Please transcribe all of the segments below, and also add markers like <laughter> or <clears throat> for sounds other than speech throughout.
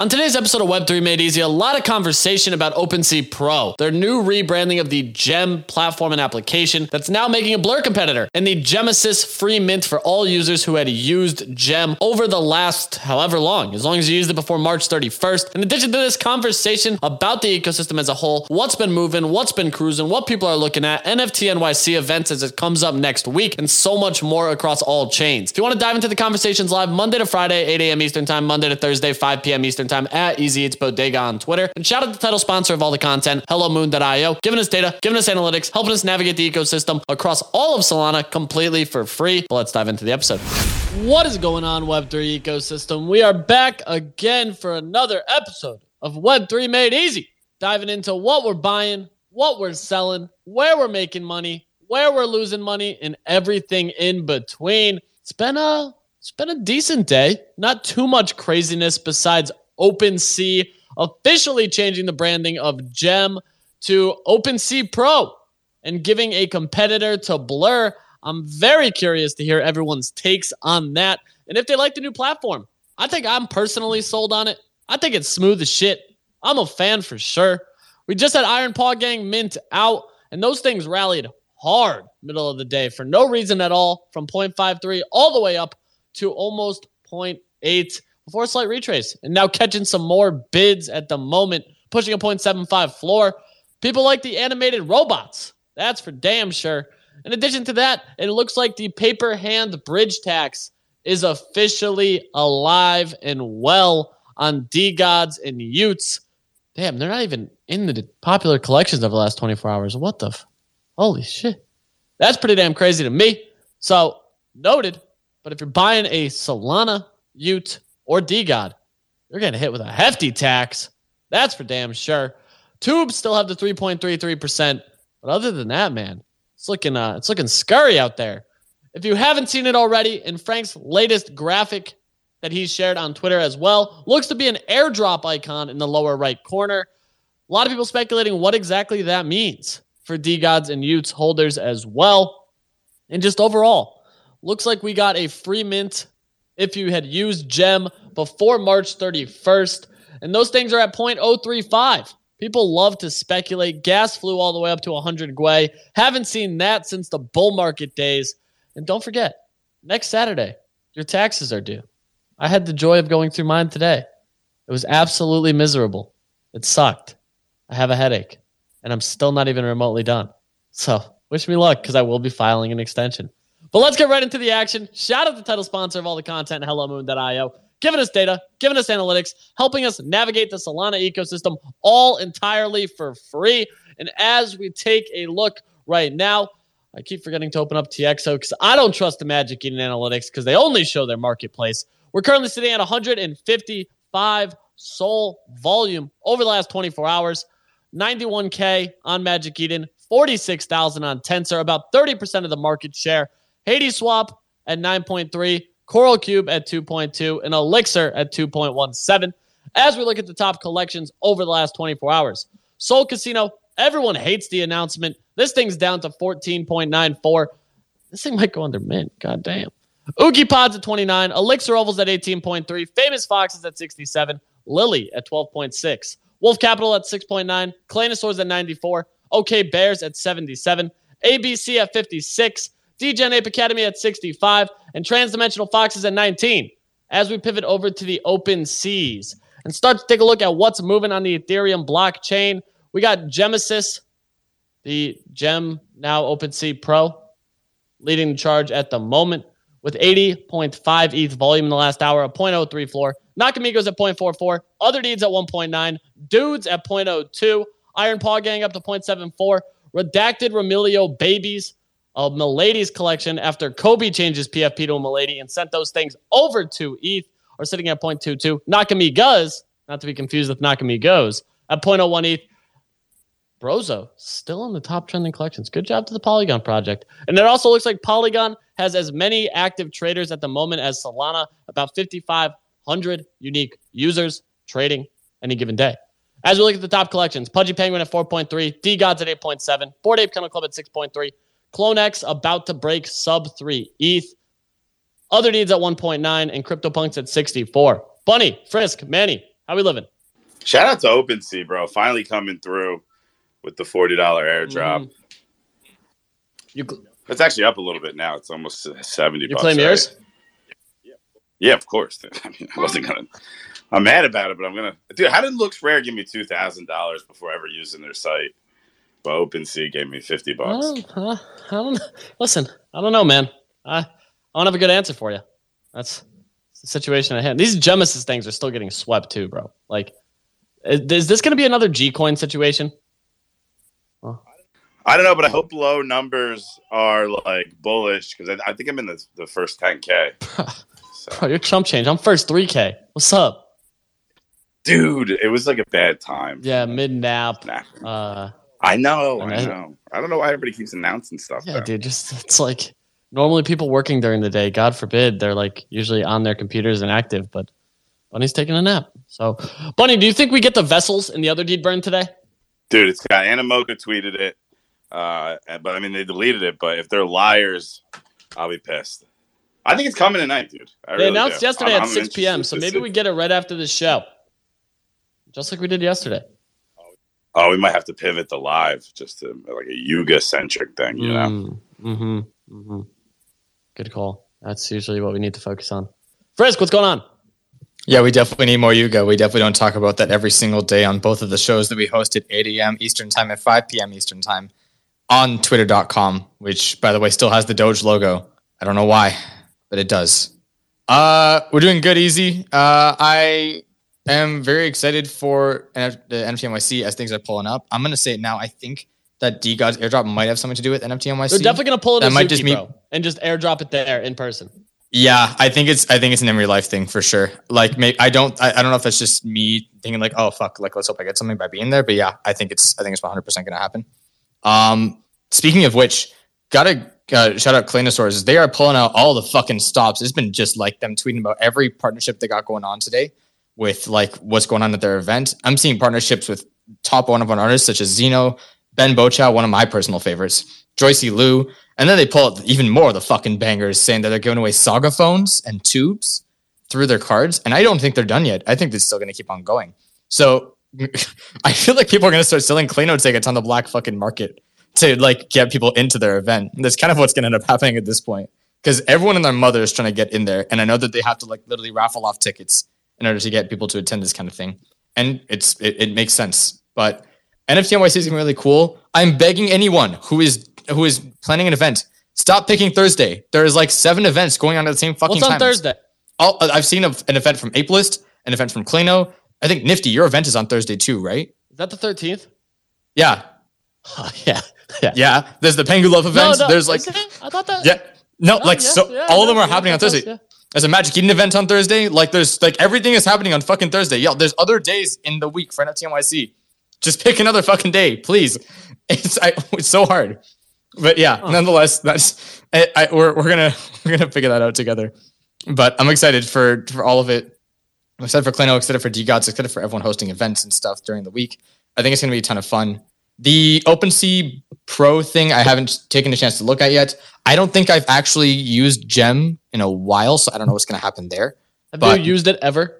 On today's episode of Web3 Made Easy, a lot of conversation about OpenSea Pro, their new rebranding of the Gem platform and application that's now making a Blur competitor, and the Gemesis free mint for all users who had used Gem over the last however long, as long as you used it before March 31st. In addition to this conversation about the ecosystem as a whole, what's been moving, what's been cruising, what people are looking at, NFT NYC events as it comes up next week, and so much more across all chains. If you want to dive into the conversations live Monday to Friday, 8 a.m. Eastern Time, Monday to Thursday, 5 p.m. Eastern time at Easy Eats Bodega on Twitter. And shout out the title sponsor of all the content, HelloMoon.io, giving us data, giving us analytics, helping us navigate the ecosystem across all of Solana completely for free. But let's dive into the episode. What is going on, Web3 ecosystem? We are back again for another episode of Web3 Made Easy, diving into what we're buying, what we're selling, where we're making money, where we're losing money, and everything in between. It's been a it's been a decent day. Not too much craziness besides OpenSea officially changing the branding of Gem to OpenSea Pro and giving a competitor to Blur. I'm very curious to hear everyone's takes on that and if they like the new platform. I think I'm personally sold on it. I think it's smooth as shit. I'm a fan for sure. We just had Iron Paw Gang mint out, and those things rallied hard middle of the day for no reason at all from 0.53 all the way up to almost 0.8 before a slight retrace. And now catching some more bids at the moment, pushing a 0.75 floor. People like the animated robots. That's for damn sure. In addition to that, it looks like the paper hand bridge tax is officially alive and well on D Gods and y00ts. Damn, they're not even in the popular collections of the last 24 hours. What the? F- Holy shit. That's pretty damn crazy to me. So, noted. But if you're buying a Solana, y00t, or D God, you're getting hit with a hefty tax. That's for damn sure. Tubes still have the 3.33%. But other than that, man, it's looking uh, it's looking scurry out there. If you haven't seen it already, in Frank's latest graphic that he shared on Twitter as well, looks to be an airdrop icon in the lower right corner. A lot of people speculating what exactly that means for D Gods and y00ts holders as well. And just overall, looks like we got a free mint if you had used Gem before March 31st. And those things are at 0.035. People love to speculate. Gas flew all the way up to 100 Gwei. Haven't seen that since the bull market days. And don't forget, next Saturday, your taxes are due. I had the joy of going through mine today. It was absolutely miserable. It sucked. I have a headache, and I'm still not even remotely done. So, wish me luck because I will be filing an extension. But let's get right into the action. Shout out the title sponsor of all the content, HelloMoon.io, giving us data, giving us analytics, helping us navigate the Solana ecosystem all entirely for free. And as we take a look right now, I keep forgetting to open up TXO because I don't trust the Magic Eden analytics because they only show their marketplace. We're currently sitting at 155 SOL volume over the last 24 hours, 91K on Magic Eden, 46,000 on Tensor, about 30% of the market share. Hadeswap at 9.3, Coral Cube at 2.2, and Elixir at 2.17. As we look at the top collections over the last 24 hours, Soul Casino, everyone hates the announcement. This thing's down to 14.94. This thing might go under mint. God damn. Oogie Pods at 29, Elixir Ovols at 18.3, Famous Foxes at 67, Lily at 12.6, Wolf Capital at 6.9, Claynosaurs at 94, OK Bears at 77, ABC at 56, Degen Ape Academy at 65, and Transdimensional Foxes at 19. As we pivot over to the open seas and start to take a look at what's moving on the Ethereum blockchain, we got Gemesis, the Gem now OpenSea Pro, leading the charge at the moment with 80.5 ETH volume in the last hour, a 0.03 floor. Nakamigos at 0.44, other deeds at 1.9, dudes at 0.02, Iron Paw Gang up to 0.74, redacted Remilio babies of Milady's collection after Cobie changes PFP to a Milady and sent those things over to ETH are sitting at 0.22. Nakamigos, not to be confused with Nakami Goes, at 0.01 ETH. Brozo still in the top trending collections. Good job to the Polygon project. And it also looks like Polygon has as many active traders at the moment as Solana, about 5,500 unique users trading any given day. As we look at the top collections, Pudgy Penguin at 4.3, D Gods at 8.7, Bored Ape Kennel Club at 6.3, CloneX about to break sub 3 ETH, other deeds at 1.9, and CryptoPunks at 64. Bunny, Frisk, Manny, How we living? Shout out to OpenSea, bro. Finally coming through with the $40 airdrop. Mhm. You cl- It's actually up a little bit now. It's almost 70 you bucks. claim right? yours? Yeah, of course. <laughs> I mean, I wasn't gonna. I'm mad about it, but I'm gonna. Dude, how did LooksRare give me two thousand dollars before ever using their site? But OpenSea gave me fifty bucks. Well, uh, I don't. Listen, I don't know, man. I, I don't have a good answer for you. That's the situation at hand. These Gemesis things are still getting swept too, bro. Like, is, is this going to be another G coin situation? I don't know, but I hope low numbers are like bullish because I, I think I'm in the, the first 10k. So, <laughs> Bro, you're chump change. I'm first 3K. What's up? dude, it was like a bad time. Yeah, mid nap. Nah. Uh, I know, I- know. I don't know why everybody keeps announcing stuff. yeah, though. dude. Just it's like normally people working during the day. God forbid they're like usually on their computers and active, but Bunny's taking a nap. So, Bunny, do you think we get the vessels in the other deed burn today? Dude, it's got Animoca tweeted it. Uh, but I mean, they deleted it. But if they're liars, I'll be pissed. I think it's coming tonight, dude. I They really announced do. yesterday I'm- at I'm 6 p.m. So maybe we get it right after the show, just like we did yesterday. Oh, we might have to pivot the live just to like a Yuga centric thing, you know? Mm-hmm. Mm-hmm. Good call. That's usually what we need to focus on. Frisk, what's going on? Yeah, we definitely need more Yuga. We definitely don't talk about that every single day on both of the shows that we host at 8 a.m. Eastern Time and 5 p.m. Eastern Time on twitter.com, which, by the way, still has the Doge logo. I don't know why, but it does. Uh, we're doing good, easy. Uh, I am very excited for NF- the NFT NYC as things are pulling up. I'm going to say it now. I think that D God's airdrop might have something to do with NFT NYC. They're definitely gonna pull it. That might just mean- bro, and just airdrop it there in person. Yeah, I think it's I think it's an in real life thing for sure. Like, may, I don't I, I don't know if that's just me thinking like, oh fuck, like let's hope I get something by being there. But yeah, I think it's I think it's 100 percent gonna happen. Um, speaking of which, gotta uh, shout out Claynosaurs. They are pulling out all the fucking stops. It's been just like them tweeting about every partnership they got going on today with like what's going on at their event. I'm seeing partnerships with top one of one artists such as Zeno, Ben Bochow, one of my personal favorites, Joycey Liu, and then they pull out even more of the fucking bangers, saying that they're giving away Saga phones and tubes through their cards. And I don't think they're done yet. I think they're still going to keep on going. So <laughs> I feel like people are going to start selling Clayno tickets on the black fucking market to like get people into their event. And that's kind of what's going to end up happening at this point because everyone and their mother is trying to get in there. And I know that they have to like literally raffle off tickets in order to get people to attend this kind of thing. And it's it, it makes sense. But NFT NYC is really cool. I'm begging anyone who is who is planning an event, stop picking Thursday. There's like seven events going on at the same fucking time. What's on time. Thursday? All, uh, I've seen a, an event from Apelist, an event from Clayno. I think Nifty, your event is on Thursday too, right? Is that the 13th? Yeah, <laughs> oh, yeah. <laughs> Yeah. yeah. There's the Pengu Love event. no, There's like? I thought that. yeah, no, Oh, like yeah, so yeah, all of them are happening on Thursday. There's a Magic Eden event on Thursday. Like there's like everything is happening on fucking Thursday. Yeah, there's other days in the week for NFT NYC. Just pick another fucking day, please. <laughs> It's I, it's so hard, but yeah. Nonetheless, that's I, I, we're we're gonna <laughs> we're gonna figure that out together. But I'm excited for for all of it. I'm excited for Clayno, excited for DGods, excited for everyone hosting events and stuff during the week. I think it's gonna be a ton of fun. The OpenSea Pro thing, I haven't taken a chance to look at yet. I don't think I've actually used Gem in a while, so I don't know what's gonna happen there. Have But- you used it ever?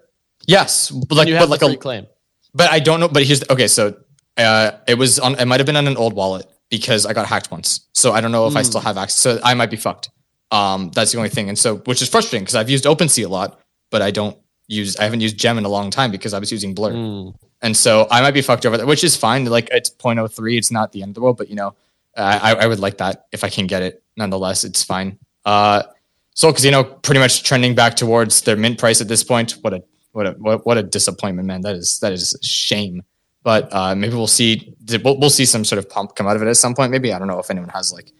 Yes, but like you but like a claim. but I don't know. But here's okay. So uh, it was on. It might have been on an old wallet because I got hacked once. So I don't know if I Mm. still have access. So I might be fucked. Um, that's the only thing. And so, which is frustrating because I've used OpenSea a lot, but I don't use. I haven't used Gem in a long time because I was using Blur. Mm. And so I might be fucked over that, which is fine. Like it's 0.03. It's not the end of the world, but you know, uh, I, I would like that if I can get it. Nonetheless, it's fine. Uh, Soul Casino pretty much trending back towards their mint price at this point. What a what a what, what a disappointment, man. That is that is a shame. But uh, maybe we'll see we'll, we'll see some sort of pump come out of it at some point. Maybe I don't know if anyone has like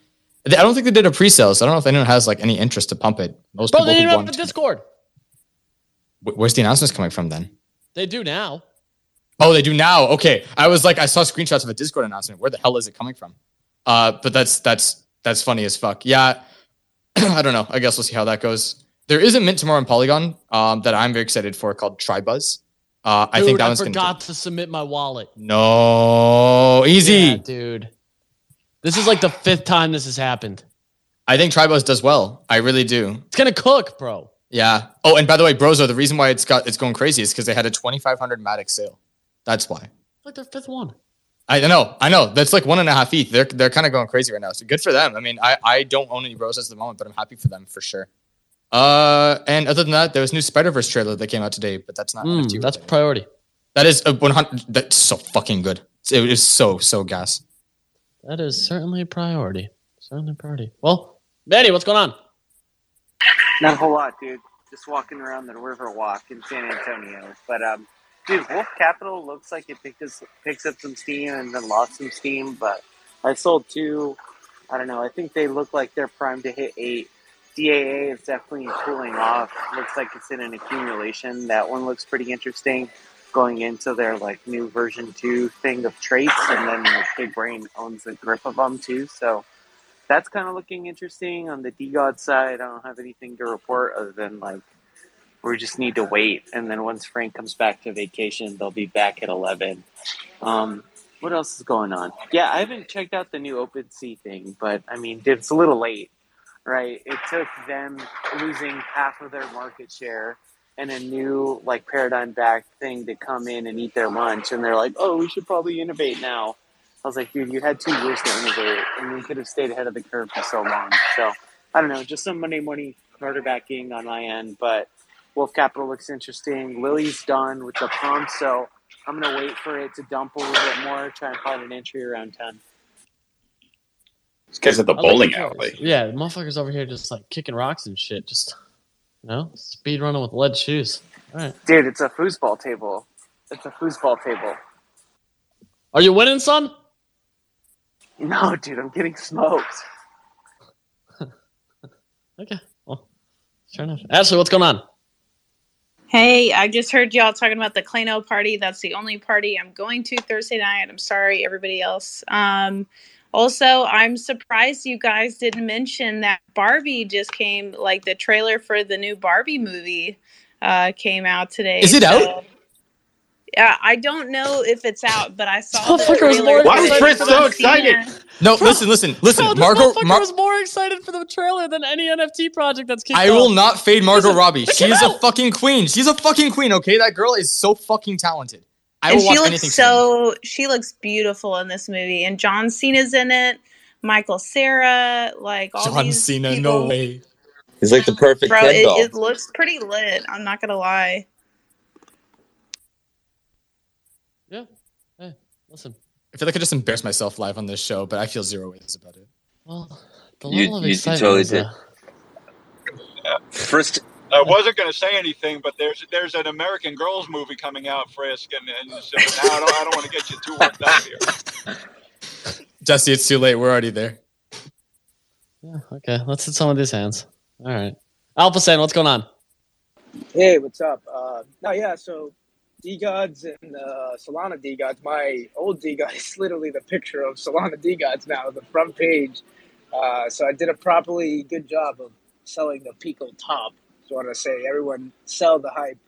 I don't think they did a pre-sale, so I don't know if anyone has like any interest to pump it. Most Bro, people they didn't have want a to- Discord. Where's the announcements coming from then? They do now. Oh, they do now. Okay, I was like, I saw screenshots of a Discord announcement. Where the hell is it coming from? Uh, but that's that's that's funny as fuck. Yeah, <clears throat> I don't know. I guess we'll see how that goes. There is a mint tomorrow in Polygon um, that I'm very excited for called Tribuzz. Uh, I think that I one's gonna. forgot to submit my wallet. no, easy. Yeah, dude. This is like the fifth time this has happened. I think Tribuzz does well. I really do. It's gonna cook, bro. Yeah. Oh, and by the way, Brozo, the reason why it's got it's going crazy is because they had a 2,500 Matic sale. That's why. Like their fifth one. I know, I know. That's like one and a half ETH. They're they're kind of going crazy right now. So good for them. I mean, I, I don't own any Brozos at the moment, but I'm happy for them for sure. Uh, and other than that, there was new Spider Verse trailer that came out today, but that's not Mm, NFT that's related. priority. that is a 100. That's so fucking good. It is so so gas. That is certainly a priority. Certainly a priority. Well, Manny, what's going on? Not a whole lot, dude. Just walking around the river walk in San Antonio. But um, dude, Wolf Capital looks like it picked picks up some steam and then lost some steam. But I sold two. I don't know. I think they look like they're primed to hit eight. DAA is definitely cooling off. Looks like it's in an accumulation. That one looks pretty interesting. Going into their like new version two thing of traits, and then like, Big Brain owns a grip of them too. So that's kind of looking interesting. On the D God side, I don't have anything to report other than like we just need to wait. And then once Frank comes back to vacation, they'll be back at 11. Um, what else is going on? Yeah, I haven't checked out the new OpenSea thing, but I mean, it's a little late, right? It took them losing half of their market share and a new like paradigm back thing to come in and eat their lunch, and they're like, "Oh, we should probably innovate now." I was like, dude, you had two years to innovate, and you could have stayed ahead of the curve for so long. So I don't know, just some Monday morning quarterbacking on my end, but Wolf Capital looks interesting. Lily's done with the pump, so I'm gonna wait for it to dump a little bit more. Try and find an entry around ten. This guy's at the I like bowling the alley. Yeah, the motherfuckers over here just like kicking rocks and shit. Just you know, speed running with lead shoes. All right. Dude, it's a foosball table. It's a foosball table. Are you winning, son? No, dude, I'm getting smoked. <laughs> Okay. Well, sure enough. Ashley, what's going on? Hey, I just heard y'all talking about the Clayno party. That's the only party I'm going to Thursday night. I'm sorry, everybody else. Um, also, I'm surprised you guys didn't mention that Barbie just came, like the trailer for the new Barbie movie uh, came out today. Is it out? Yeah, I don't know if it's out, but I saw the Motherfucker was trailer. more Why was for it Chris so excited? CNN. No, listen, listen, <laughs> listen. Bro, this Margot, Mar- was more excited for the trailer than any NFT project that's kicked I off. will not fade Margot Listen, Robbie. check She it is a fucking queen. She's a fucking queen. Okay, that girl is so fucking talented. I and will she watch looks anything. so she looks beautiful in this movie and john cena's in it michael Cera, like all John these Cena, people. no way. He's like the perfect bro it, it looks pretty lit i'm not gonna lie Yeah. Hey, listen. I feel like I just embarrassed myself live on this show, but I feel zero ways about it. Well, the You- level of you- you excitement totally is, uh, First, I wasn't going to say anything, but there's there's an American Girls movie coming out, Frisk, and, and so now I don't, I don't want to get you too worked up here. <laughs> Jesse, it's too late. We're already there. yeah, okay. Let's hit some of these hands. All right. Alpha San, what's going on? Hey, what's up? Uh, no, yeah, so D Gods and uh, Solana D Gods. My old D God <laughs> is literally the picture of Solana D Gods now, the front page. Uh, so I did a properly good job of selling the Pico top. So I want to say, everyone sell the hype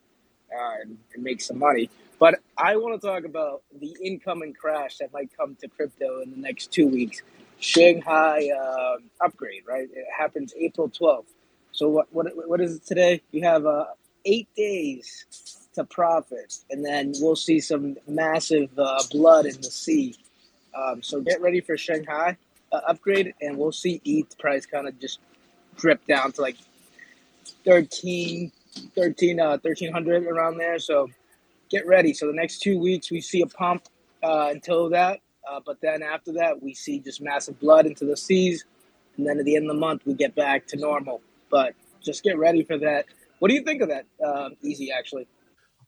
uh, and, and make some money. But I want to talk about the incoming crash that might come to crypto in the next two weeks. Shanghai uh, upgrade, right? It happens April 12th. So what what what is it today? You have uh, eight days to profit, and then we'll see some massive uh, blood in the sea. Um, so get ready for Shanghai uh, upgrade, and we'll see ETH price kind of just drip down to like 13, 13, uh, 1300 around there. So get ready. So the next two weeks we see a pump uh, until that, uh, but then after that we see just massive blood into the seas, and then at the end of the month we get back to normal. But just get ready for that. What do you think of that? Uh, easy, actually.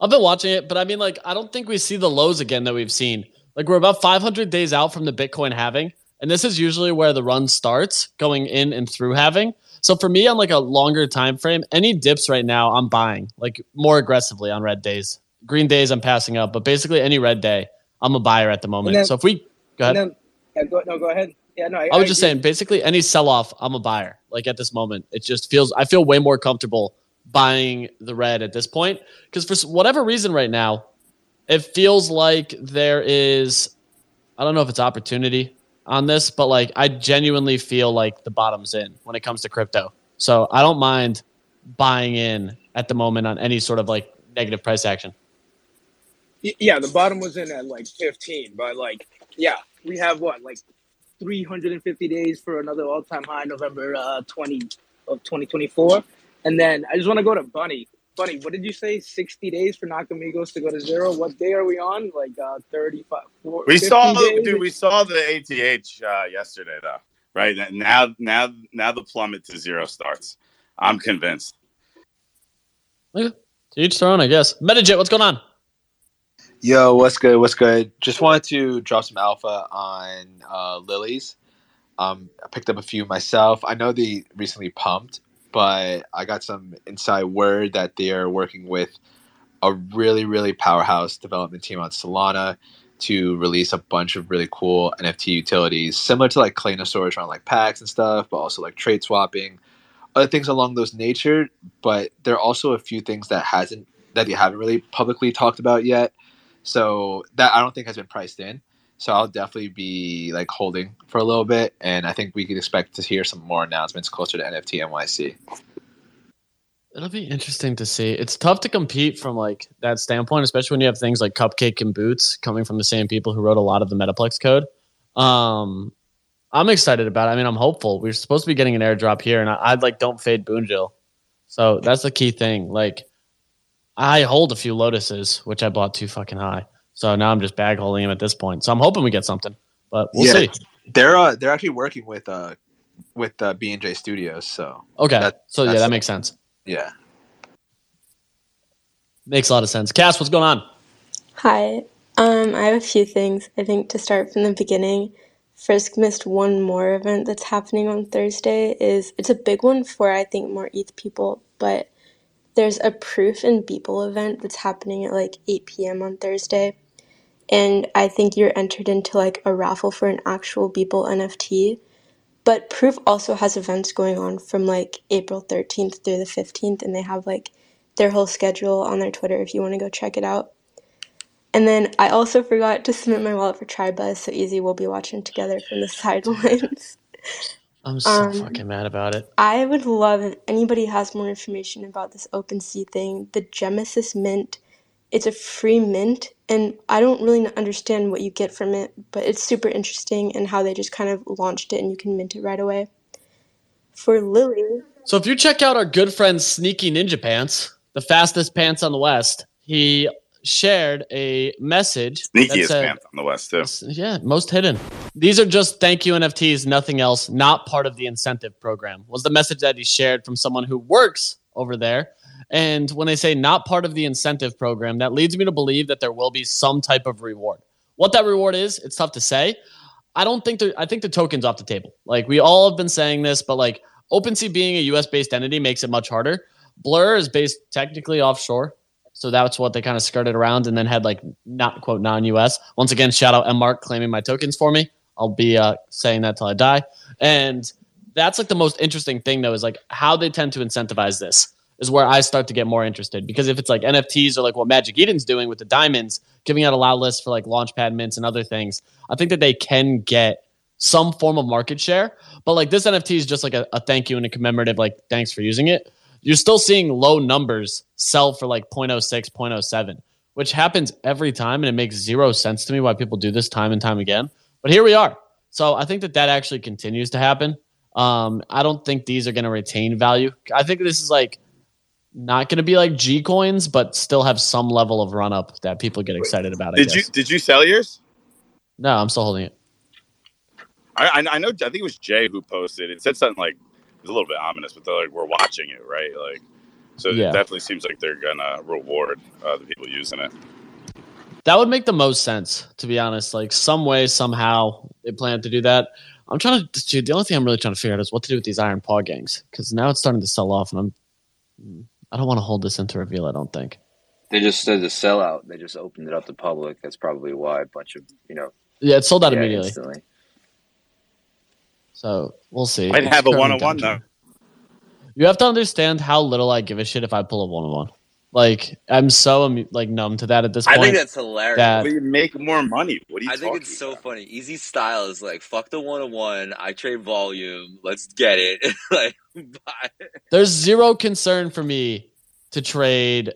I've been watching it, but I mean, like, I don't think we see the lows again that we've seen. Like, we're about 500 days out from the Bitcoin halving, and this is usually where the run starts, going in and through halving. So for me, on like a longer time frame, any dips right now, I'm buying like more aggressively on red days. Green days, I'm passing up, but basically any red day, I'm a buyer at the moment. then- so if we go ahead, And then, yeah, go, no, go ahead. Yeah, no, I, I was just saying, basically any sell off, I'm a buyer. Like at this moment, it just feels I feel way more comfortable buying the red at this point because for whatever reason right now, it feels like there is I don't know if it's opportunity on this, but like I genuinely feel like the bottom's in when it comes to crypto. So I don't mind buying in at the moment on any sort of like negative price action. Yeah, the bottom was in at like 15, but like, yeah, we have what, like 350 days for another all time high, November uh, 20 of 2024. And then I just want to go to Bunny. Bunny, what did you say? 60 days for Nakamigos to go to zero? What day are we on? Like uh, 35, four- We saw, days? dude. We saw the ATH uh, yesterday, though. Right now, now, now the plummet to zero starts. I'm convinced. To each their own, I guess. Metagit, what's going on? Yo, what's good? What's good? Just wanted to drop some alpha on uh, lilies. Um, I picked up a few myself. I know they recently pumped, but I got some inside word that they are working with a really, really powerhouse development team on Solana to release a bunch of really cool NFT utilities, similar to like Claynosaurus around like packs and stuff, but also like trade swapping, other things along those nature. But there are also a few things that hasn't that they haven't really publicly talked about yet. So that I don't think has been priced in. So I'll definitely be like holding for a little bit, and I think we can expect to hear some more announcements closer to NFT NYC. It'll be interesting to see. It's tough to compete from like that standpoint, especially when you have things like Cupcake and Boots coming from the same people who wrote a lot of the Metaplex code. Um, I'm excited about it. I mean, I'm hopeful. We're supposed to be getting an airdrop here, and I, I'd like don't fade Boonjill. So that's the key thing. Like, I hold a few Lotuses, which I bought too fucking high. So now I'm just bag holding him at this point. So I'm hoping we get something, but we'll Yeah. see. They're uh, they're actually working with uh with uh, B and J Studios. So Okay. That- so yeah, that makes sense. yeah, Makes a lot of sense. Cass, what's going on? Hi. Um, I have a few things. I think to start from the beginning, Frisk missed one more event that's happening on Thursday. Is it's a big one for I think more ETH people, but there's a proof and Beeple event that's happening at like 8 p.m. on Thursday, and I think you're entered into like a raffle for an actual Beeple NFT. But Proof also has events going on from like April 13th through the 15th, and they have like their whole schedule on their Twitter if you want to go check it out. And then I also forgot to submit my wallet for TriBuzz, so Easy will be watching together from the <laughs> sidelines. I'm so Um, fucking mad about it. I would love if anybody has more information about this OpenSea thing. The Gemesis Mint, it's a free mint, and I don't really understand what you get from it, but it's super interesting and how they just kind of launched it and you can mint it right away. For Lily, So if you check out our good friend Sneaky Ninja Pants, the fastest pants on the West, he shared a message. that Sneakiest said- pants on the West too. Yeah, most hidden. These are just thank you NFTs, nothing else, not part of the incentive program. Was the message that he shared from someone who works over there. And when they say not part of the incentive program, that leads me to believe that there will be some type of reward. What that reward is, it's tough to say. I don't think there, I think the token's off the table. Like we all have been saying this, but like OpenSea being a US based entity makes it much harder. Blur is based technically offshore. So that's what they kind of skirted around and then had like not quote non US. Once again, shout out M Mark claiming my tokens for me. I'll be uh, saying that till I die. And that's like the most interesting thing though, is like how they tend to incentivize this is where I start to get more interested. Because if it's like NFTs or like what Magic Eden's doing with the diamonds, giving out a allow lists for like launchpad mints and other things, I think that they can get some form of market share. But like this NFT is just like a, a thank you and a commemorative, like thanks for using it. You're still seeing low numbers sell for like 0.06, 0.07, which happens every time. And it makes zero sense to me why people do this time and time again. But here we are. So I think that that actually continues to happen. Um, I don't think these are going to retain value. I think this is like not going to be like G coins, but still have some level of run up that people get excited about. I Did you did you sell yours? No, I'm still holding it. I, I I know. I think it was Jay who posted. It said something like it was a little bit ominous, but they're like, "We're watching it," right? Like, so Yeah. it definitely seems like they're gonna reward uh, the people using it. That would make the most sense, to be honest. Like some way, somehow, they plan to do that. I'm trying to. Dude, the only thing I'm really trying to figure out is what to do with these iron paw gangs because now it's starting to sell off, and I'm. I don't want to hold this into reveal. I don't think. They just said the sellout. They just opened it up to public. That's probably why a bunch of you know. Yeah, it sold out yeah, immediately. instantly. So we'll see. Might It's have a currently one on one down. though. You have to understand how little I give a shit if I pull a one on one. Like I'm so like numb to that at this point. I think that's hilarious. that- But you make more money. What are you talking? I think talking it's so about? funny. Easy style is like fuck the one on one. I trade volume. Let's get it. <laughs> like There's zero concern for me to trade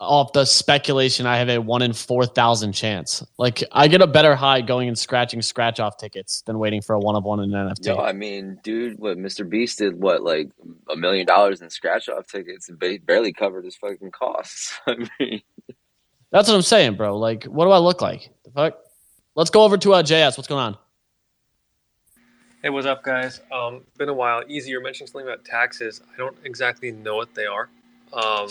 off the speculation I have a one in four thousand chance. Like I get a better high going and scratching scratch off tickets than waiting for a one of one in an NFT. Yo, I mean, dude, what Mr. Beast did, what, like a million dollars in scratch off tickets and ba- barely covered his fucking costs. <laughs> I mean, That's what I'm saying, bro. Like, what do I look like? The fuck? Let's go over to uh, JS. What's going on? Hey, what's up, guys? Um, been a while. Easy, you're mentioning something about taxes. I don't exactly know what they are. Um,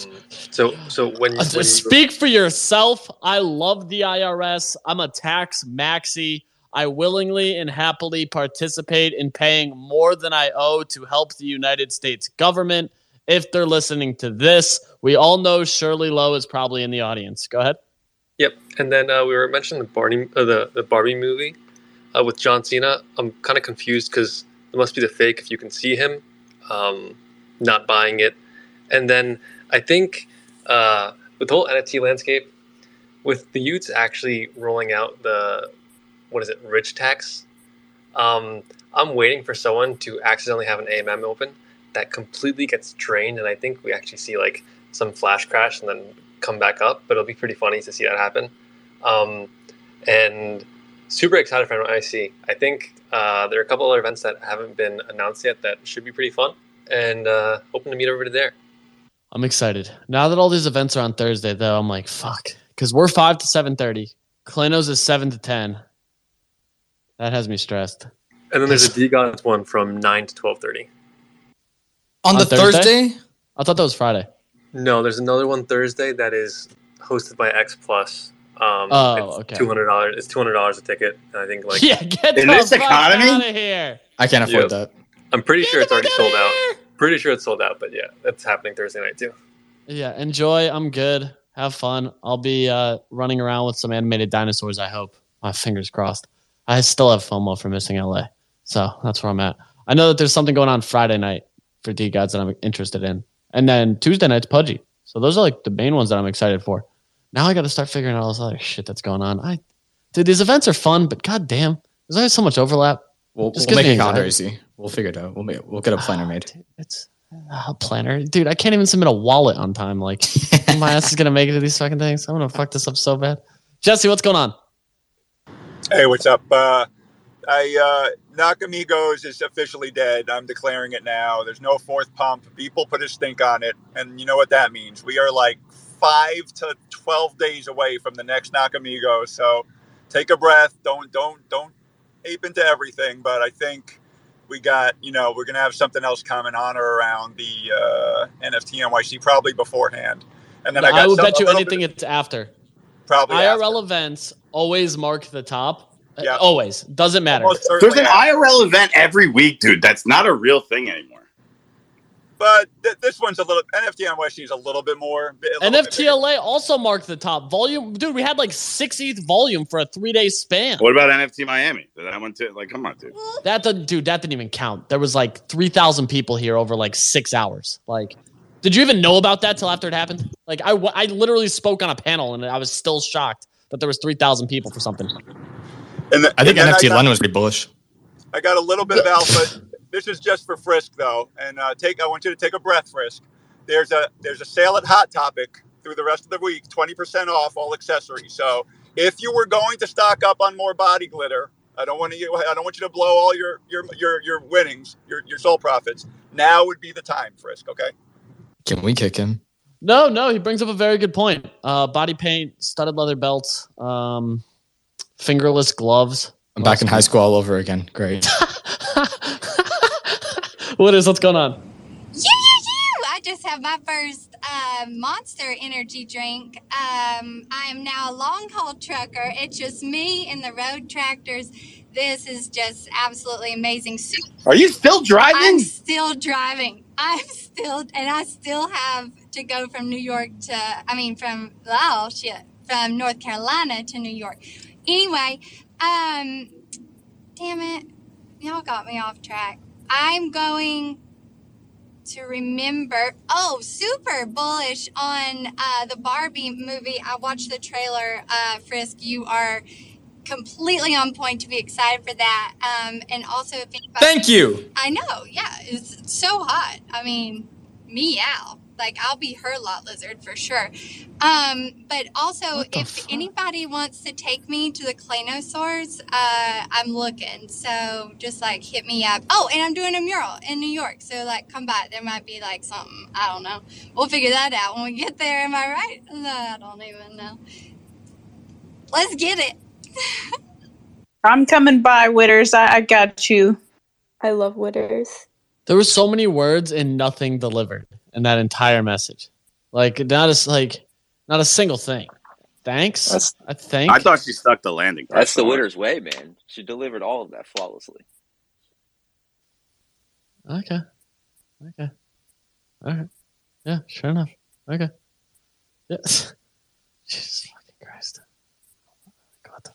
so, so when you, Uh, when you Speak for yourself. I love the IRS. I'm a tax maxi. I willingly and happily participate in paying more than I owe to help the United States government. If they're listening to this, we all know Shirley Lowe is probably in the audience. Go ahead. Yep, and then uh, we were mentioning the Barney, uh, the the Barbie movie uh, with John Cena. I'm kind of confused because it must be the fake if you can see him. Um, not buying it, and then I think uh, with the whole NFT landscape, with the y00ts actually rolling out the what is it, rich tax. Um, I'm waiting for someone to accidentally have an AMM open that completely gets drained, and I think we actually see like some flash crash and then come back up. But it'll be pretty funny to see that happen. Um, and super excited for NYC. I see. I think uh, there are a couple other events that haven't been announced yet that should be pretty fun, and uh, hoping to meet everybody there. I'm excited. Now that all these events are on Thursday, though, I'm like, fuck. Because we're 5 to 7.30. Claynos is 7 to 10. That has me stressed. And then there's a Gods one from nine to twelve thirty. On, the Thursday? I thought that was Friday. No, there's another one Thursday that is hosted by X Plus. Um, Oh, it's okay. Two hundred dollars. It's two hundred dollars a ticket. And I think like <laughs> yeah, get In the this economy? out of here. I can't afford Yep. that. I'm pretty sure it's already sold out. Pretty sure it's sold out, but yeah, it's happening Thursday night too. Yeah, enjoy. I'm good. Have fun. I'll be uh, running around with some animated dinosaurs. I hope. My fingers crossed. I still have FOMO for missing LA, so that's where I'm at. I know that there's something going on Friday night for D Gods that I'm interested in, and then Tuesday night's Pudgy. So those are like the main ones that I'm excited for. Now I got to start figuring out all this other shit that's going on. I, dude, these events are fun, but goddamn, there's always so much overlap. We'll, Just we'll make me a calendar easy. We'll figure it out. We'll make, we'll get a planner made. It's a planner, dude. I can't even submit a wallet on time. Like <laughs> my ass is gonna make it to these fucking things. I'm gonna fuck this up so bad. Jesse, what's going on? Hey, what's up? Uh, I uh, Nakamigos is officially dead. I'm declaring it now. There's no fourth pump. People put a stink on it, and you know what that means. We are like five to twelve days away from the next Nakamigo. So take a breath. Don't don't don't ape into everything. But I think we got you know we're gonna have something else coming on or around the uh, NFT NYC probably beforehand. And then I, got I, would some- bet you anything bit- it's after. probably IRL events always mark the top. Uh, Yeah. Always. Doesn't matter. There's an after. IRL event every week, dude. That's not a real thing anymore. But th- this one's a little NFT NYC is a little bit more. a little bit. NFTLA also marked the top volume. Dude, we had like 60th volume for a three day span. What about NFT Miami? Did that one too? Like, come on, dude. That did dude, that didn't even count. There was like 3,000 people here over like six hours. Like, did you even know about that till after it happened? Like, I I literally spoke on a panel and I was still shocked that there was 3,000 people for something. And the- I think and then NFT got- London was pretty bullish. I got a little bit of alpha. This is just for Frisk though, and uh, take. I want you to take a breath, Frisk. There's a there's a sale at Hot Topic through the rest of the week, twenty percent off all accessories. So if you were going to stock up on more body glitter, I don't want you. I don't want you to blow all your your your your winnings, your your soul profits. Now would be the time, Frisk. Okay. Can we kick him? No, no, he brings up a very good point. Uh, body paint, studded leather belts, um, fingerless gloves. I'm back in high school all over again. Great. <laughs> What is what's going on? You, you, you! I just have my first uh, Monster Energy drink. Um, I am now a long haul trucker. It's just me and the road tractors. This is just absolutely amazing. So- Are you still driving? I'm still driving. I'm still, and I still have to go from New York to, I mean, from, oh shit, from North Carolina to New York. Anyway, um, damn it. Y'all got me off track. I'm going to remember. Oh, super bullish on uh, the Barbie movie. I watched the trailer. Uh, Frisk, you are completely on point to be excited for that. Um, and also, if anybody, Thank you. I know, yeah, it's so hot. I mean, meow. Like I'll be her lot lizard for sure. Um, but also, if anybody wants to take me to the Claynosaurs, uh, I'm looking. So just like hit me up. Oh, and I'm doing a mural in New York. So like come by. There might be like something. I don't know. We'll figure that out when we get there. Am I right? No, <laughs> I don't even know. Let's get it. <laughs> I'm coming by, Witters. I, I got you. I love Witters. There were so many words and nothing delivered in that entire message. Like not a like not a single thing. Thanks. That's- I think. I thought she stuck the landing. That's the winner's way, man. She delivered all of that flawlessly. Okay. Okay. All right. Yeah. Sure enough. Okay. Yes. <laughs> Jesus fucking Christ. What the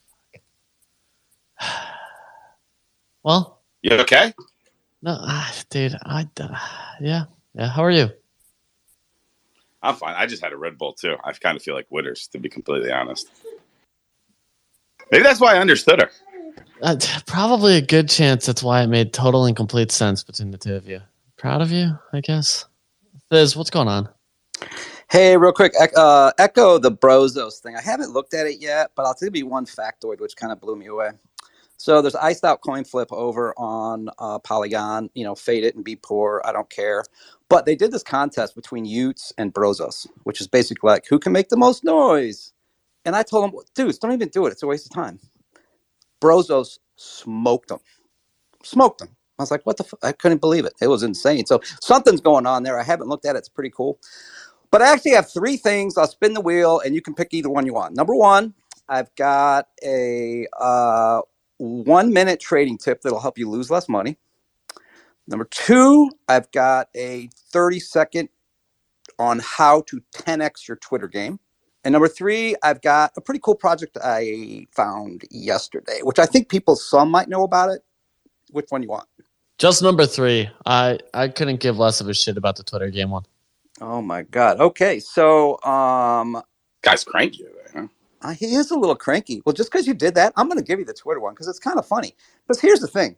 fuck? <sighs> Well, You okay? no, ah, dude. I. Uh, yeah. Yeah. How are you? I'm fine. I just had a Red Bull too. I kind of feel like Witters, to be completely honest. Maybe that's why I understood her. Uh, probably a good chance that's why it made total and complete sense between the two of you. Proud of you, I guess. Liz, what's going on? Hey, real quick, uh, echo the Brozos thing. I haven't looked at it yet, but I'll tell you one factoid which kind of blew me away. So there's iced out coin flip over on uh, Polygon. You know, fade it and be poor. I don't care. But they did this contest between y00ts and Brozos, which is basically like who can make the most noise. And I told them, dudes, don't even do it. It's a waste of time. Brozos smoked them. Smoked them. I was like, what the? F-? I couldn't believe it. It was insane. So something's going on there. I haven't looked at it. It's pretty cool. But I actually have three things. I'll spin the wheel, and you can pick either one you want. Number one, I've got a uh, one minute trading tip that'll help you lose less money. Number two, I've got a 30 second on how to 10x your Twitter game. And number three, I've got a pretty cool project I found yesterday, which I think people, some might know about it. Which one you want? Just number three. I I couldn't give less of a shit about the Twitter game one. Oh my God. Okay. So, um, Guy's cranky over there, huh? Uh, he is a little cranky. Well, just because you did that, I'm going to give you the Twitter one because it's kind of funny. Because here's the thing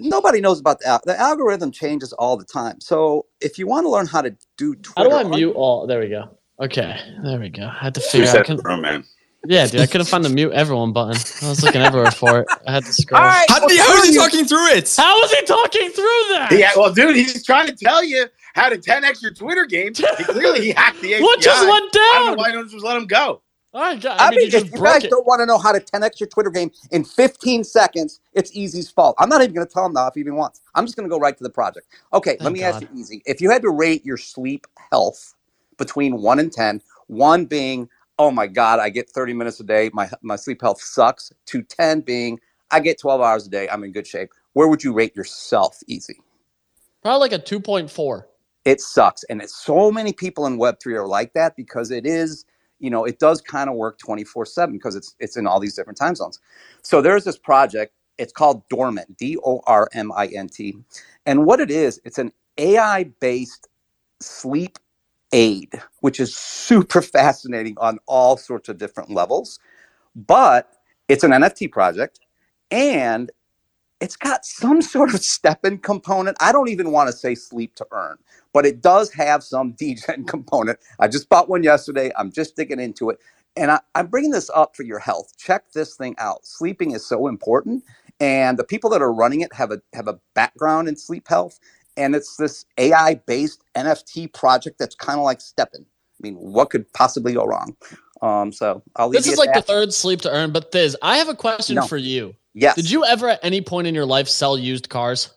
nobody knows about the, al- the algorithm changes all the time. So if you want to learn how to do Twitter, How do I all mute all? There we go. Okay, there we go. I had to figure out. I sets couldn't- of room, man. yeah, dude, I couldn't find the mute everyone button. I was looking everywhere for it. I had to scroll. All right, How, well, did he- how is he you. talking through it? How was he talking through that? Yeah, well, dude, he's trying to tell you how to 10x your Twitter game. He, clearly, he hacked the API. <laughs> What just went I don't know down? why don't just let him go. Right, I, I mean, mean, if you guys it. don't want to know how to 10x your Twitter game in 15 seconds, it's Easy's fault. I'm not even going to tell him now if he even wants. I'm just going to go right to the project. Okay, let me God. ask you, Easy. If you had to rate your sleep health between one and 10, one being, oh my God, I get 30 minutes a day, my, my sleep health sucks, to 10 being, I get 12 hours a day, I'm in good shape, where would you rate yourself, Easy? Probably like a two point four. it sucks and it's so many people in web3 are like that because it is you know it does kind of work 24 7 because it's it's in all these different time zones. So there's this project it's called Dormint d-o-r-m-i-n-t and what it is it's an ai based sleep aid which is super <laughs> fascinating on all sorts of different levels but it's an nft project and it's got some sort of STEPN component. I don't even want to say sleep to earn, but it does have some <laughs> degen component. I just bought one yesterday. I'm just digging into it, and I, I'm bringing this up for your health. Check this thing out. Sleeping is so important, and the people that are running it have a have a background in sleep health, and it's this AI-based NFT project that's kind of like STEPN. I mean, what could possibly go wrong? Um, so I'll leave This is like the third sleep to earn. But Thiz, I have a question No. for you. Yes. Did you ever at any point in your life sell used cars?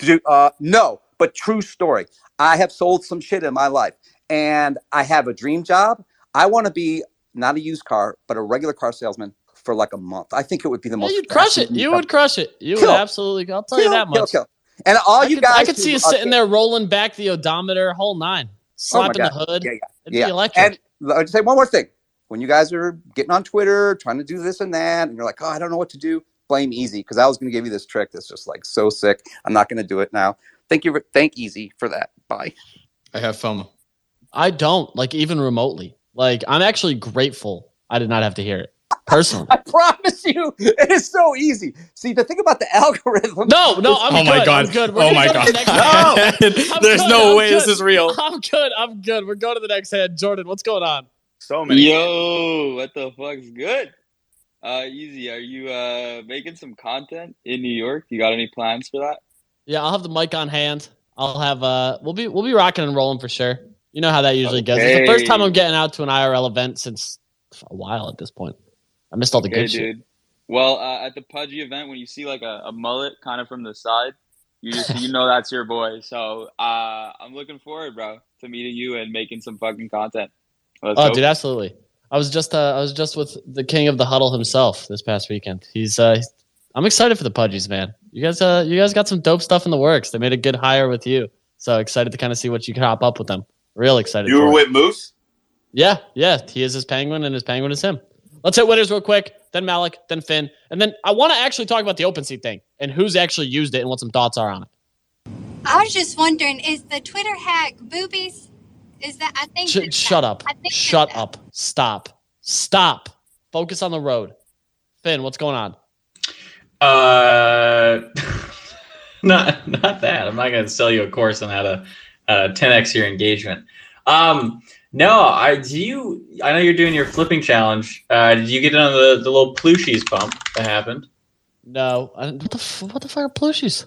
Do, uh, no, but true story. I have sold some shit in my life, and I have a dream job. I want to be not a used car, but a regular car salesman for like a month. I think it would be the Yeah, most. you'd crush it. You job. would crush it. You Kill. would absolutely. I'll tell you that much. kill. And all I you could, guys, I could see you sitting there rolling back the odometer, whole nine, Oh slapping the hood. Yeah, yeah, It'd yeah. be electric. And let me say one more thing. When you guys are getting on Twitter, trying to do this and that, and you're like, "Oh, I don't know what to do," blame Easy because I was going to give you this trick that's just like so sick. I'm not going to do it now. Thank you. Thank Easy for that. Bye. I have FOMO. I don't like even remotely. Like I'm actually grateful I did not have to hear it. personally. <laughs> I promise you, it is so easy. See, the thing about the <laughs> algorithm. No, no, I'm Oh good. my God. I'm good. We're Oh my God. the next. No. <laughs> There's good, no I'm way this is real. I'm good. I'm good. We're going to the next head, Jordan, what's going on? So many. Yo, what the fuck's good? Uh, easy. Are you uh making some content in New York? You got any plans for that? Yeah, I'll have the mic on hand. I'll have uh we'll be we'll be rocking and rolling for sure. You know how that usually goes. It's the first time I'm getting out to an IRL event since a while at this point. I missed all the Okay, good shit. Well, uh, at the Pudgy event, when you see like a, a mullet kind of from the side, you just you know that's your boy. So uh, I'm looking forward, bro, to meeting you and making some fucking content. Let's Oh, go. dude, absolutely. I was just uh, I was just with the king of the huddle himself this past weekend. He's uh, I'm excited for the Pudgies, man. You guys uh, you guys got some dope stuff in the works. They made a good hire with you, so excited to kind of see what you can hop up with them. Real excited. You were with Moose? Yeah, yeah. He is his penguin, and his penguin is him. Let's hit winners real quick. Then Malik, then Finn, and then I want to actually talk about the OpenSea thing and who's actually used it and what some thoughts are on it. I was just wondering, is the Twitter hack boobies? Is that I think Sh- it's shut that. up. I think Shut it's up. Stop. Stop. Focus on the road. Finn, what's going on? Uh, <laughs> not not that. I'm not going to sell you a course on how to uh, 10x your engagement. Um, no, I do you. I know you're doing your flipping challenge. Uh, did you get on the the little plushies bump that happened? No. I, what the what the fuck are plushies?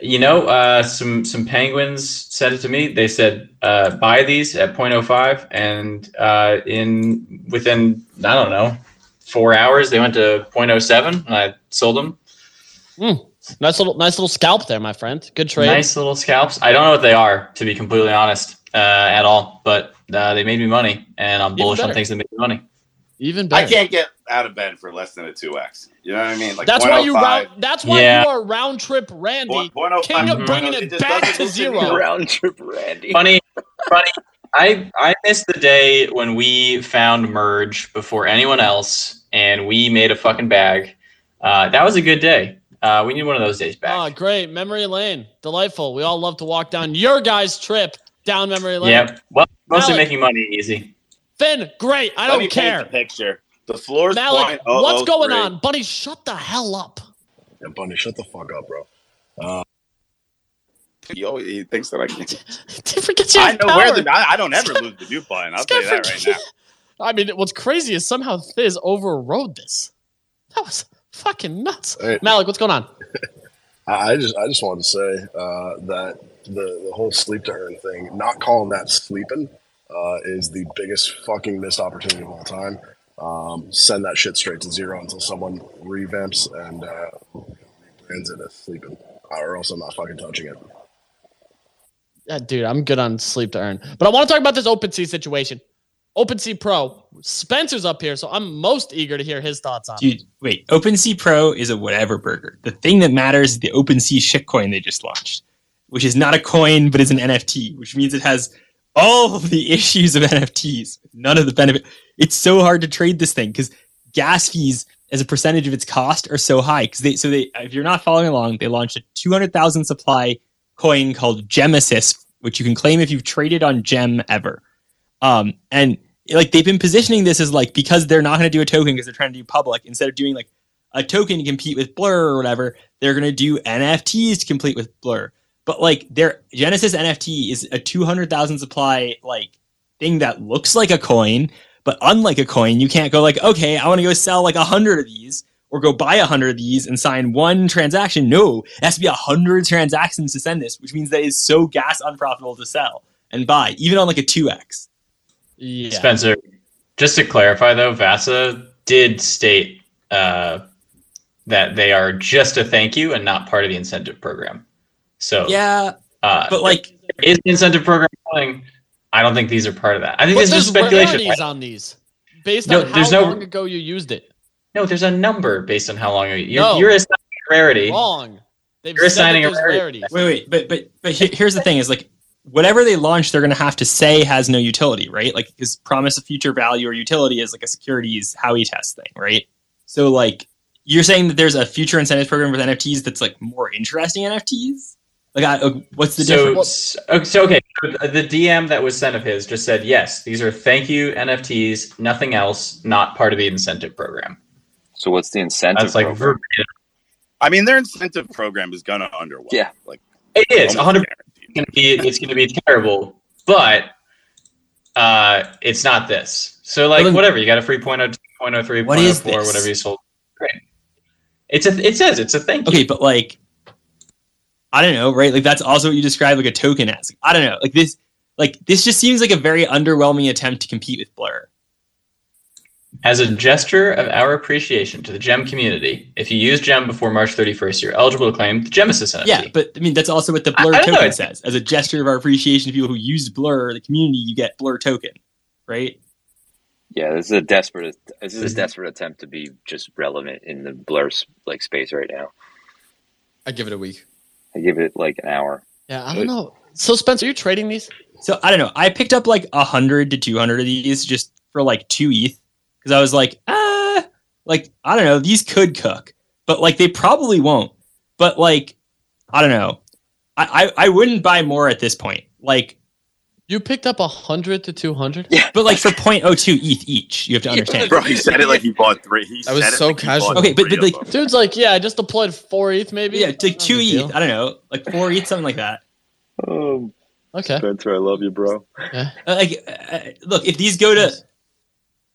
You know, uh, some some penguins sent it to me. They said uh, buy these at 0.05, and uh, in within I don't know four hours they went to 0.07, and I sold them. Mm, nice little nice little scalp there, my friend. Good trade. Nice little scalps. I don't know what they are, to be completely honest, uh, at all. But uh, they made me money, and I'm bullish on things that make me money. Even better. I can't get out of bed for less than a 2x. You know what I mean? Like that's why you round, that's why yeah. you are round trip Randy, Point- point oh king of bringing It it back to zero. Round trip Randy. Funny, funny. I I missed the day when we found merge before anyone else, and we made a fucking bag. Uh, that was a good day. Uh, we need one of those days back. Oh, great. Memory lane. Delightful. We all love to walk down your guys' trip down memory lane. Yep. Well, mostly Malik. making money easy. Finn, great. I Let don't paint care. the picture. The floor's Malik, point oh what's going on? Buddy, shut the hell up. Yeah, Bunny, shut the fuck up, bro. Uh, Yo, he thinks that I can. <laughs> Forget your I know where the. I, I don't ever lose the mute button. I'll tell you that right now. <laughs> I mean, what's crazy is somehow Thiz overrode this. That was fucking nuts. Hey. Malik, what's going on? <laughs> I I just I just wanted to say uh, that the the whole sleep to earn thing, not calling that sleeping, uh, is the biggest fucking missed opportunity of all time. Um, send that shit straight to zero until someone revamps and uh, brands it as sleeping, or else I'm not fucking touching it. Yeah, dude, I'm good on sleep to earn. But I want to talk about this OpenSea situation. OpenSea Pro. Spencer's up here, so I'm most eager to hear his thoughts on it. Dude, wait. OpenSea Pro is a whatever burger. The thing that matters is the OpenSea shitcoin they just launched, which is not a coin but is an NFT, which means it has all the <laughs> issues of NFTs, none of the benefit. It's so hard to trade this thing because gas fees as a percentage of its cost are so high. Because they, so they, if you're not following along, they launched a 200,000 supply coin called Gemesis, which you can claim if you've traded on Gem ever. Um, and like they've been positioning this as like because they're not going to do a token because they're trying to do public instead of doing like a token to compete with Blur or whatever, they're going to do NFTs to compete with Blur. But like their Gemesis NFT is a 200,000 supply like thing that looks like a coin, but unlike a coin, you can't go like, okay, I want to go sell like a hundred of these or go buy a hundred of these and sign one transaction. No, it has to be a hundred transactions to send this, which means that it's so gas unprofitable to sell and buy, even on like a 2x. Yeah. Spencer, just to clarify though, Vasa did state uh, that they are just a thank you and not part of the incentive program. So Yeah, uh, but like, is the incentive program going? I don't think these are part of that. I think But this is just there's speculation. rarities on these based No, on how there's no- long ago you used it. No, there's a number based on how long you- you're, No. you're assigning a rarity. Wrong. They've You're said assigning a rarity. rarities. Wait, wait, but but but here's the thing: is like whatever they launch, they're going to have to say has no utility, right? Like because promise of future value or utility is like a securities Howey test thing, right? So like you're saying that there's a future incentives program with NFTs that's like more interesting NFTs. Like, I, what's the so, difference? s- so okay, the DM that was sent of his just said yes. These are thank you NFTs, nothing else, not part of the incentive program. So what's the incentive? That's like program? I mean, their incentive program is gonna underwhelm. Yeah. like It is Almost 100. Going to be it's going to be terrible, but uh, it's not this. So like But then- whatever, you got a free point oh two, point oh three, What point oh is four, this? whatever you sold. Great. It's a. It says it's a thank you. Okay, but like, I don't know, right? Like, that's also what you describe like a token as. Like, I don't know. Like this, like this just seems like a very underwhelming attempt to compete with Blur. As a gesture of our appreciation to the gem community, if you use gem before March 31st, you're eligible to claim the Gemesis NFT. Yeah, but I mean that's also what the Blur I don't know. token says. As a gesture of our appreciation to people who use Blur, the community, you get Blur token, right? Yeah, this is a desperate. This is a mhm. desperate attempt to be just relevant in the blur like space right now. I give it a week. I give it like an hour. Yeah, I don't know. So Spencer, are you trading these? So I don't know. I picked up like a hundred to two hundred of these just for like two ETH because I was like, ah, like I don't know. These could cook, but like they probably won't. But like, I don't know. I I, I wouldn't buy more at this point. Like, You picked up a hundred to two hundred. Yeah, but like for 0.02 ETH each, you have to understand. Bro, he said it like he bought three. He That was it so like casual. Okay, but- but, like. Dude's like, yeah, I just deployed four ETH, maybe. Yeah, it's like two No ETH. deal. I don't know, like four ETH, something like that. Oh, Okay. Spencer, I love you, bro. Uh, like uh, look if these go to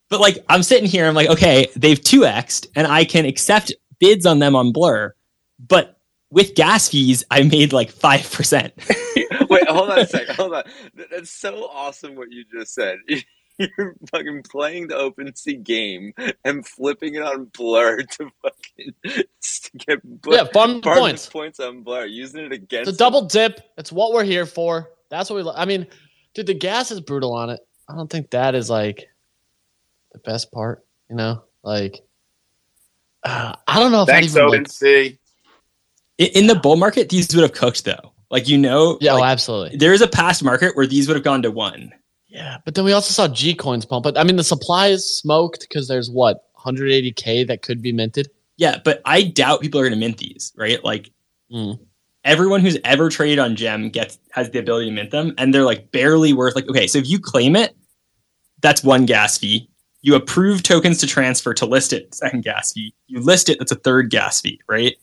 but like i'm sitting here i'm like okay they've 2x'd and i can accept bids on them on blur but with gas fees i made like 5% <laughs> Wait, hold on a second. Hold on. That's so awesome what you just said. <laughs> You're fucking playing the OpenSea game and flipping it on Blur to fucking <laughs> to get Blur, Yeah, farm farm points. points on Blur, using it against. It's a double dip. It's what we're here for. That's what we. Lo- I mean, dude, the gas is brutal on it. I don't think that is like the best part. You know, like uh, I don't know if Thanks, I'd even like. OpenSea. In, the bull market these would have cooked though like you know Yeah, oh, absolutely. there is a past market where these would have gone to one Yeah, but then we also saw G coins pump. But I mean, the supply is smoked because there's what 180k that could be minted. yeah but i doubt people are going to mint these right like Mm. everyone who's ever traded on gem gets has the ability to mint them and they're like barely worth like okay so if you claim it that's one gas fee you approve tokens to transfer to list it second gas fee you list it that's a third gas fee right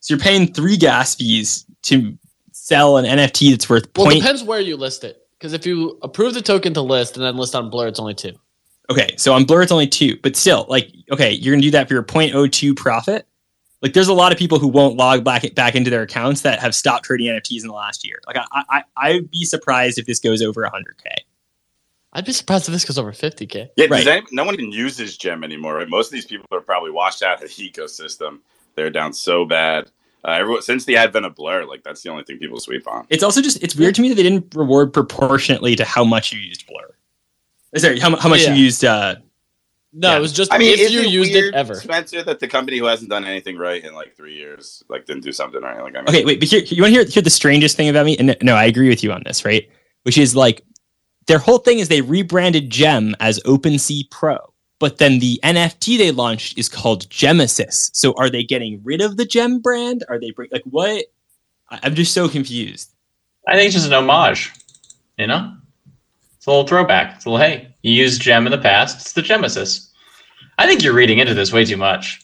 so you're paying three gas fees to sell an nft that's worth Well, point depends where you list it. Because if you approve the token to list and then list on Blur, it's only two. okay so on blur it's only two but still like okay you're gonna do that for your 0.02 profit like there's a lot of people who won't log back back into their accounts that have stopped trading nfts in the last year like i i i'd be surprised if this goes over 100k I'd be surprised if this goes over 50k. Yeah, does Right. any- no one even uses Gem anymore, right? Most of these people are probably washed out of the <laughs> ecosystem. They're down so bad. Uh, everyone, since the advent of Blur, like that's the only thing people sweep on. It's also just it's weird to me that they didn't reward proportionately to how much you used Blur. Sorry, how, how much Yeah. you used. uh No, Yeah. it was just I mean, if is you it used weird, it ever. Spencer, that the company who hasn't done anything right in like three years, like didn't do something right. Like, I mean, Okay, wait, but here you want to hear, hear the strangest thing about me? And no, I agree with you on this, right? Which is like their whole thing is they rebranded Gem as OpenSea Pro, but then the NFT they launched is called Gemesis. So are they getting rid of the Gem brand? Are they bring, like what? I- I'm just so confused. I think it's just an homage. You know, it's a little throwback. It's a little hey, you used gem in the past. It's the Gemesis. I think you're reading into this way too much.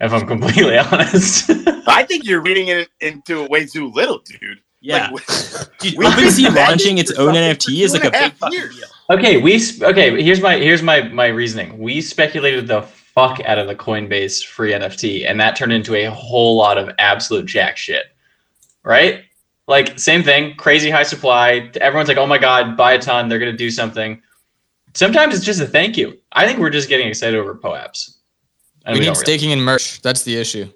If I'm completely <laughs> honest. I think you're reading it into it way too little, dude. Yeah, Like, <laughs> Dude, we've been OpenSea launching its own NFT is like a big half fucking years. deal. Okay, we okay. Here's my here's my my reasoning. We speculated the fuck out of the Coinbase free NFT, and that turned into a whole lot of absolute jack shit. Right? Like same thing, crazy high supply. Everyone's like, "Oh my god, buy a ton. They're gonna do something." Sometimes it's just a thank you. I think we're just getting excited over POAPs. And we we need don't really- staking and merch. That's the issue.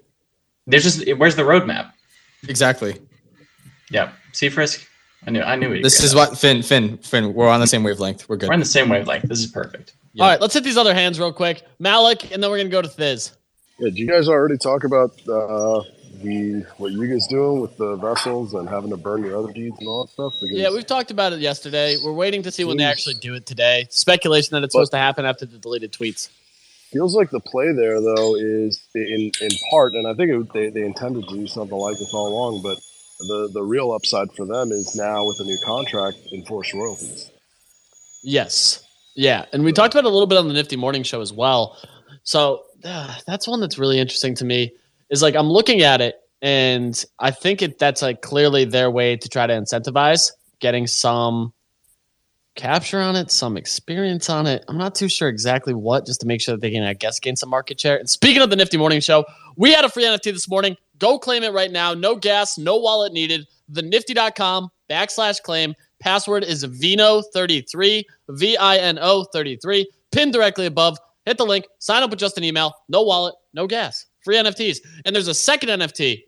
There's just where's the roadmap? Exactly. Yeah, see Frisk. I knew I knew it. This is what Finn, Finn, Finn. We're on the same wavelength. We're good. we're on the same wavelength. This is perfect. Yeah. All right, let's hit these other hands real quick. Malik, and then we're gonna go to Thiz. Yeah, did you guys already talk about uh, the what you guys doing with the vessels and having to burn your other deeds and all that stuff? Because Yeah, we've talked about it yesterday. We're waiting to see when they actually do it today. Speculation that it's But- supposed to happen after the deleted tweets. feels like the play there though is in in part, and I think it, they they intended to do something like this all along, but the the real upside for them is now with a new contract, enforced royalties. Yes. Yeah. And we talked about it a little bit on the Nifty Morning Show as well. So uh, that's one that's really interesting to me. Is like I'm looking at it, and I think it that's like clearly their way to try to incentivize getting some capture on it, some experience on it. I'm not too sure exactly what, just to make sure that they can, I guess, gain some market share. And speaking of the Nifty Morning Show, we had a free NFT this morning. Go claim it right now. No gas, no wallet needed. TheNifty.com backslash claim. Password is Vino33, V I N O 33. Pin directly above. Hit the link. Sign up with just an email. No wallet, no gas. Free NFTs. And there's a second NFT.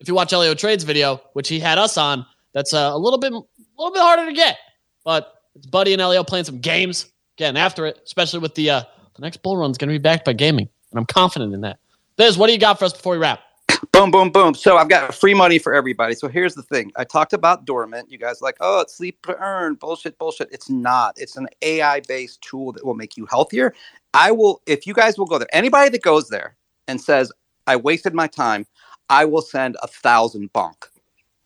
If you watch Elio Trade's video, which he had us on, that's uh, a little bit, a little bit harder to get. But it's Buddy and Elio playing some games, getting after it, especially with the uh, the next bull run is going to be backed by gaming, and I'm confident in that. Thiz, what do you got for us before we wrap? Boom, boom, boom. So I've got free money for everybody. So here's the thing. I talked about Dormint. You guys like, oh, it's sleep to earn. Bullshit, bullshit. It's not. It's an AI based tool that will make you healthier. I will, if you guys will go there, anybody that goes there and says, I wasted my time, I will send a thousand bonk.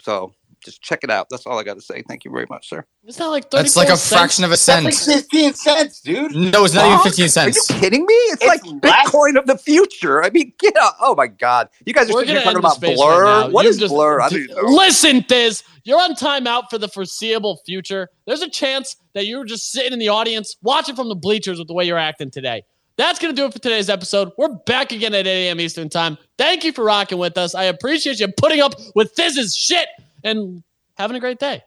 So just check it out. That's all I got to say. Thank you very much, sir. It's not like That's like a fraction of a cent. That's like 15 cents, dude. No, it's not even 15 cents. Are you kidding me? It's, like Bitcoin of the future. I mean, get up. Oh my God. You guys are We're sitting here talking about space blur. right now. what You is just- blur? I don't. Listen, Thiz, you're on timeout for the foreseeable future. There's a chance that you were just sitting in the audience watching from the bleachers with the way you're acting today. That's going to do it for today's episode. We're back again at 8 a.m. Eastern Time. Thank you for rocking with us. I appreciate you putting up with Thiz's shit and having a great day.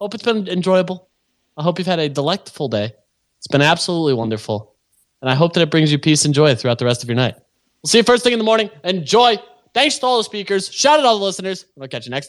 Hope it's been enjoyable. I hope you've had a delightful day. It's been absolutely wonderful. And I hope that it brings you peace and joy throughout the rest of your night. We'll see you first thing in the morning. Enjoy. Thanks to all the speakers. Shout out to all the listeners. We'll catch you next time.